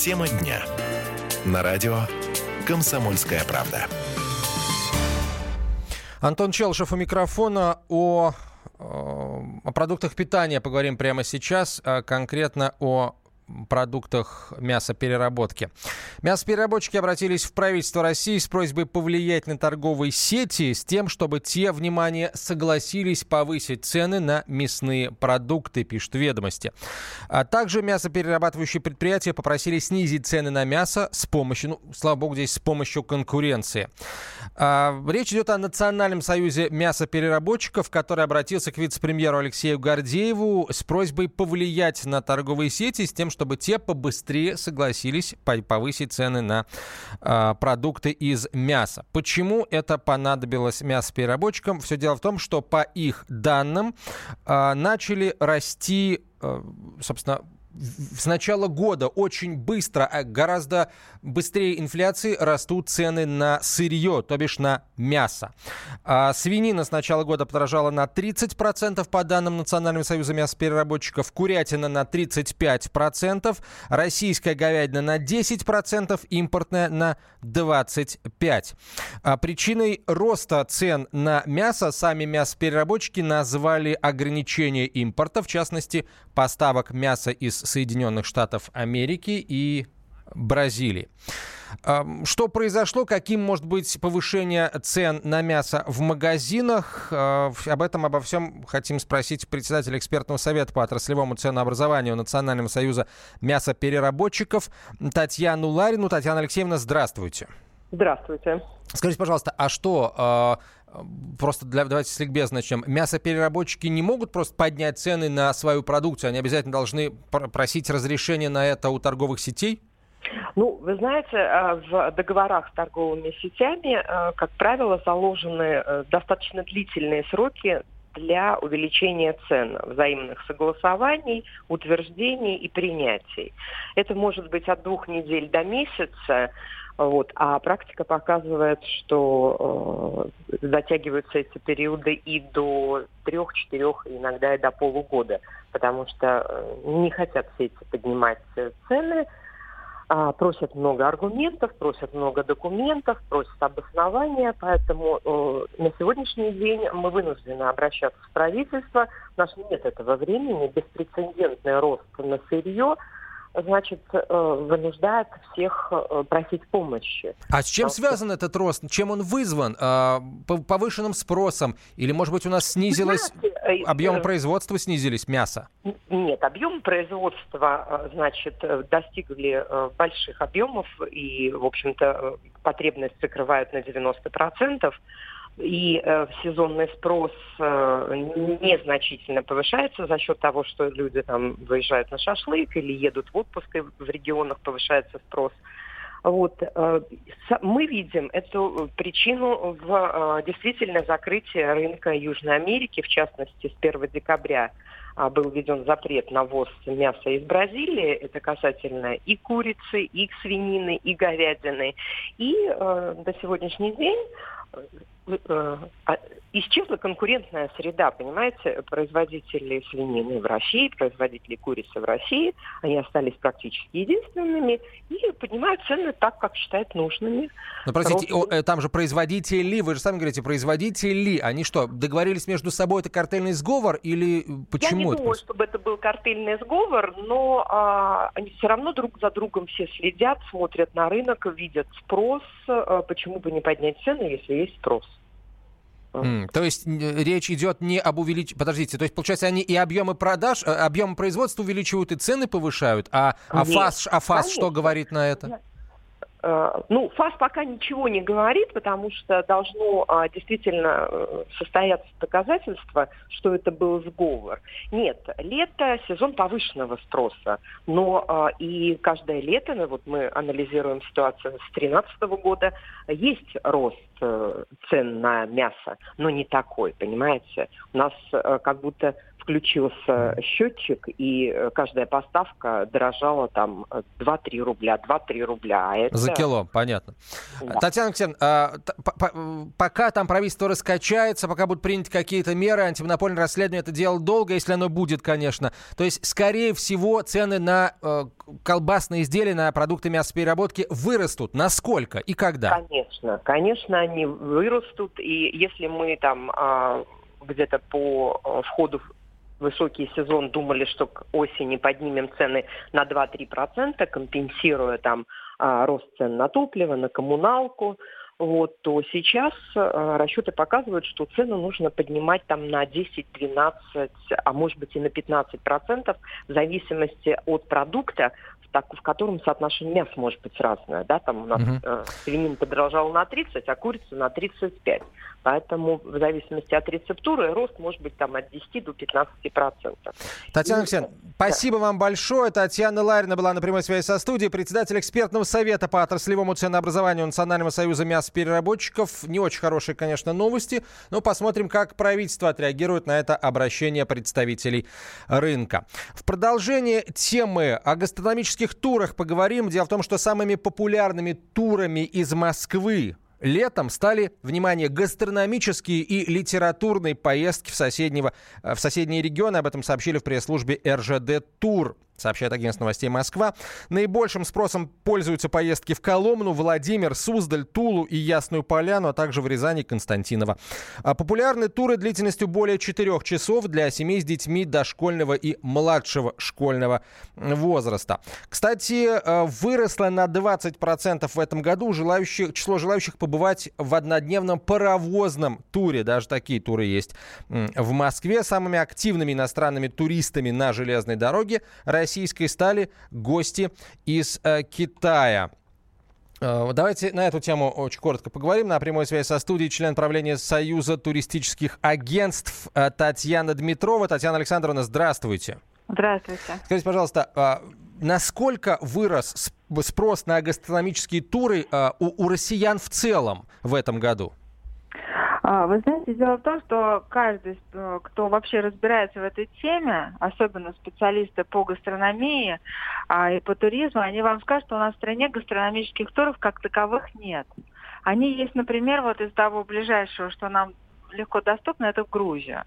Тема дня. На радио «Комсомольская правда». Антон Челшев у микрофона о, о продуктах питания поговорим прямо сейчас, а конкретно о продуктах мясопереработки. Мясопереработчики обратились в правительство России с просьбой повлиять на торговые сети с тем, чтобы те, внимание, согласились повысить цены на мясные продукты, пишут ведомости. А также мясоперерабатывающие предприятия попросили снизить цены на мясо с помощью, ну, слава богу, здесь с помощью конкуренции. А, речь идет о Национальном союзе мясопереработчиков, который обратился к вице-премьеру Алексею Гордееву с просьбой повлиять на торговые сети с тем, чтобы те побыстрее согласились повысить цены на э, продукты из мяса. Почему это понадобилось мясопереработчикам? Все дело в том, что по их данным э, начали расти, э, собственно, с начала года очень быстро, а гораздо быстрее инфляции растут цены на сырье, то бишь на мясо. А свинина с начала года подорожала на 30% по данным Национального союза мясопереработчиков, курятина на 35%, российская говядина на 10%, импортная на 25%. А причиной роста цен на мясо сами мясопереработчики назвали ограничение импорта, в частности, поставок мяса из Соединенных Штатов Америки и Бразилии. Что произошло? Каким может быть повышение цен на мясо в магазинах? А, об этом, обо всем хотим спросить председателя экспертного совета по отраслевому ценообразованию Национального союза мясопереработчиков Татьяну Ларину. Татьяна Алексеевна, здравствуйте. Здравствуйте. Скажите, пожалуйста, а что а, просто для, давайте с ликбез начнем. Мясопереработчики не могут просто поднять цены на свою продукцию, они обязательно должны просить разрешения на это у торговых сетей? Ну, вы знаете, э, в договорах с торговыми сетями, э, как правило, заложены э, достаточно длительные сроки для увеличения цен, взаимных согласований, утверждений и принятий. Это может быть от двух недель до месяца. Вот. А практика показывает, что э, затягиваются эти периоды и до трех-четырех, иногда и до полугода, потому что э, не хотят сети поднимать цены, а, просят много аргументов, просят много документов, просят обоснования, поэтому э, на сегодняшний день мы вынуждены обращаться в правительство. У нас нет этого времени, беспрецедентный рост на сырье – значит, э, вынуждает всех э, просить помощи. А с чем связан этот рост? Чем он вызван? А, повышенным спросом? Или, может быть, у нас снизилось... Знаете, э, производства снизились, мяса? Нет, объем производства, значит, достигли больших объемов, и, в общем-то, потребность закрывает на 90% и э, сезонный спрос э, незначительно повышается за счет того, что люди там выезжают на шашлык или едут в отпуск, и в регионах повышается спрос. Вот. Э, мы видим эту причину в э, действительно закрытии рынка Южной Америки, в частности, с 1 декабря а, был введен запрет на ввоз мяса из Бразилии. Это касательно и курицы, и свинины, и говядины. И э, до сегодняшний день исчезла конкурентная среда, понимаете, производители свинины в России, производители курицы в России, они остались практически единственными и поднимают цены так, как считают нужными. Но, простите, о, э, там же производители, вы же сами говорите, производители, они что, договорились между собой, это картельный сговор или почему Я не это думаю, чтобы это был картельный сговор, но а, они все равно друг за другом все следят, смотрят на рынок, видят спрос, а, почему бы не поднять цены, если есть спрос. Mm, то есть речь идет не об увеличении... Подождите, то есть, получается, они и объемы продаж, э, объемы производства увеличивают, и цены повышают, а, а ФАС, а ФАС что говорит на это? Э, ну, ФАС пока ничего не говорит, потому что должно а, действительно э, состояться доказательство, что это был сговор. Нет, лето – сезон повышенного спроса, но а, и каждое лето, ну, вот мы анализируем ситуацию с 2013 года, есть рост цен на мясо, но не такой, понимаете? У нас как будто включился счетчик, и э, каждая поставка дорожала там 2-3 рубля, 2-3 рубля. А это... За кило, понятно. Да. Татьяна Алексеевна, а, пока там правительство раскачается, пока будут приняты какие-то меры, антимонопольное расследование, это дело долго, если оно будет, конечно. То есть, скорее всего, цены на э, колбасные изделия, на продукты мясопереработки вырастут. Насколько и когда? Конечно, конечно, они вырастут. И если мы там э, где-то по э, входу высокий сезон думали, что к осени поднимем цены на 2-3%, компенсируя там а, рост цен на топливо, на коммуналку, вот, то сейчас э, расчеты показывают, что цену нужно поднимать там на 10-12, а может быть и на 15 процентов в зависимости от продукта, так, в котором соотношение мяса может быть разное. Да? Там у нас uh-huh. э, свинина подорожала на 30, а курица на 35. Поэтому в зависимости от рецептуры рост может быть там от 10 до 15 процентов. Татьяна Алексеевна, да. спасибо вам большое. Татьяна Ларина была на прямой связи со студией, председатель экспертного совета по отраслевому ценообразованию Национального союза мясопереработчиков. Не очень хорошие, конечно, новости, но посмотрим, как правительство отреагирует на это обращение представителей рынка. В продолжение темы о гастрономических турах поговорим. Дело в том, что самыми популярными турами из Москвы летом стали, внимание, гастрономические и литературные поездки в, соседнего, э, в соседние регионы. Об этом сообщили в пресс-службе РЖД «Тур» сообщает агентство новостей Москва. Наибольшим спросом пользуются поездки в Коломну, Владимир, Суздаль, Тулу и Ясную Поляну, а также в Рязани и Константиново. А популярны туры длительностью более 4 часов для семей с детьми дошкольного и младшего школьного возраста. Кстати, э, выросло на 20% в этом году желающих, число желающих побывать в однодневном паровозном туре. Даже такие туры есть в Москве. Самыми активными иностранными туристами на железной дороге Россия российской стали гости из э, Китая. Э, давайте на эту тему очень коротко поговорим. На прямой связи со студией член правления Союза туристических агентств э, Татьяна Дмитрова. Татьяна Александровна, здравствуйте. Здравствуйте. Скажите, пожалуйста, а, насколько вырос спрос на гастрономические туры у россиян в целом в этом году? А, вы знаете, дело в том, что каждый, э, кто вообще разбирается в этой теме, особенно специалисты по гастрономии а, и по туризму, они вам скажут, что у нас в стране гастрономических туров как таковых нет. Они есть, например, вот из того ближайшего, что нам легко доступно, это в Грузию.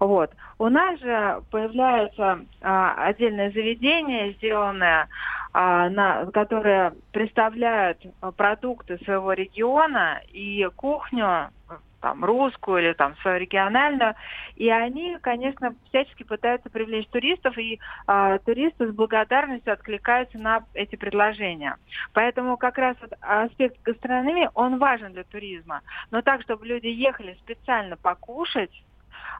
Вот. У нас же появляются а, отдельные заведения, сделанные, а, на, которые представляют продукты своего региона и кухню там русскую или там свою региональную, и они, конечно, всячески пытаются привлечь туристов, и э, туристы с благодарностью откликаются на эти предложения. Поэтому как раз вот аспект гастрономии, он важен для туризма. Но так, чтобы люди ехали специально покушать,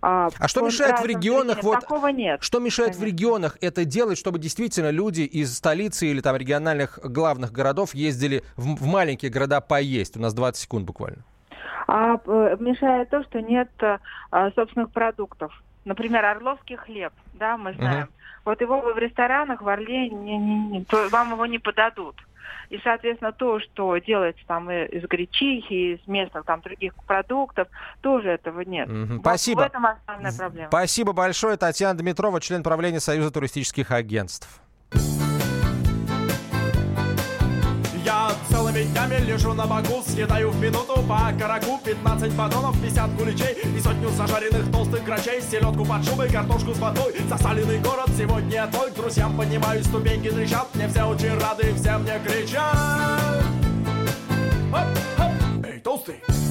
а, а что мешает в регионах вот такого нет? Что мешает конечно. в регионах это делать, чтобы действительно люди из столицы или там региональных главных городов ездили в, в маленькие города поесть? У нас 20 секунд буквально а э, мешает то, что нет а, собственных продуктов. Например, орловский хлеб, да, мы знаем. Uh-huh. Вот его вы в ресторанах в Орле не, не, не, вам его не подадут. И, соответственно, то, что делается там из гречихи, из местных там других продуктов, тоже этого нет. Угу. Спасибо. В этом основная проблема. Спасибо большое. Татьяна Дмитрова, член правления Союза туристических агентств. Целыми днями лежу на боку Съедаю в минуту по караку 15 батонов, 50 куличей И сотню зажаренных толстых грачей Селедку под шубой, картошку с водой Засаленный город сегодня твой К друзьям поднимаюсь, ступеньки трещат Мне все очень рады, все мне кричат Хоп, хоп. Эй, толстый!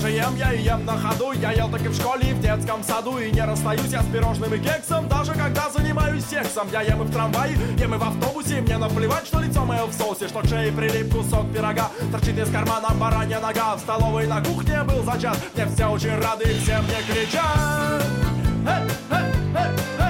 Тоже ем, я и ем на ходу. Я ел так и в школе, и в детском саду. И не расстаюсь я с пирожным и кексом Даже когда занимаюсь сексом. Я ем и в трамвае, ем и в автобусе. Мне наплевать, что лицо мое в соусе Что к шее прилип кусок пирога. Торчит из кармана баранья нога. В столовой на кухне был зачат. Мне все очень рады, и все мне кричат. Эй, эй, эй, эй,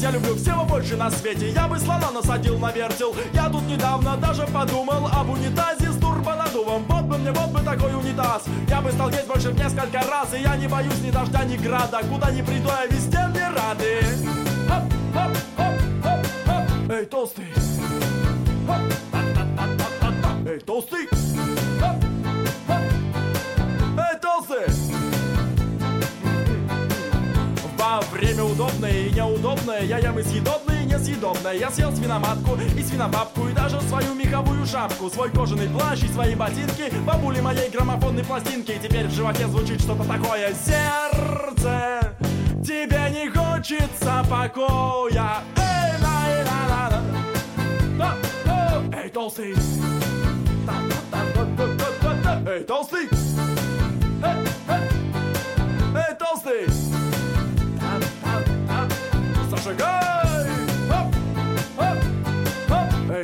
я люблю всего больше на свете. Я бы слона насадил на вертел. Я тут недавно даже подумал об унитазе с турбонаддувом. Вот бы мне, вот бы такой унитаз. Я бы стал есть больше в несколько раз И я не боюсь ни дождя, ни града. Куда ни приду, я везде мне рады Хоп, хоп, хоп, хоп, хоп. Эй, толстый. Хоп. Эй, толстый удобное и неудобное. Я и съедобное, и несъедобное. Я съел свиноматку и свинобабку И даже свою меховую шапку Свой кожаный плащ и свои ботинки. Бабули моей граммофонной пластинки. И теперь в животе звучит что-то такое. Сердце, тебе не хочется покоя. Эй, ла, ла, ла, ла. Эй, толстый. Эй, толстый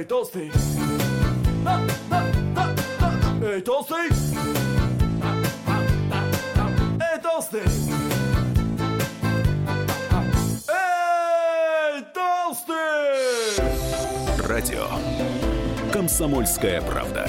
толстый! Эй, толстый! Да, да. Эй, толстый! Эй, толстый! Радио «Комсомольская правда».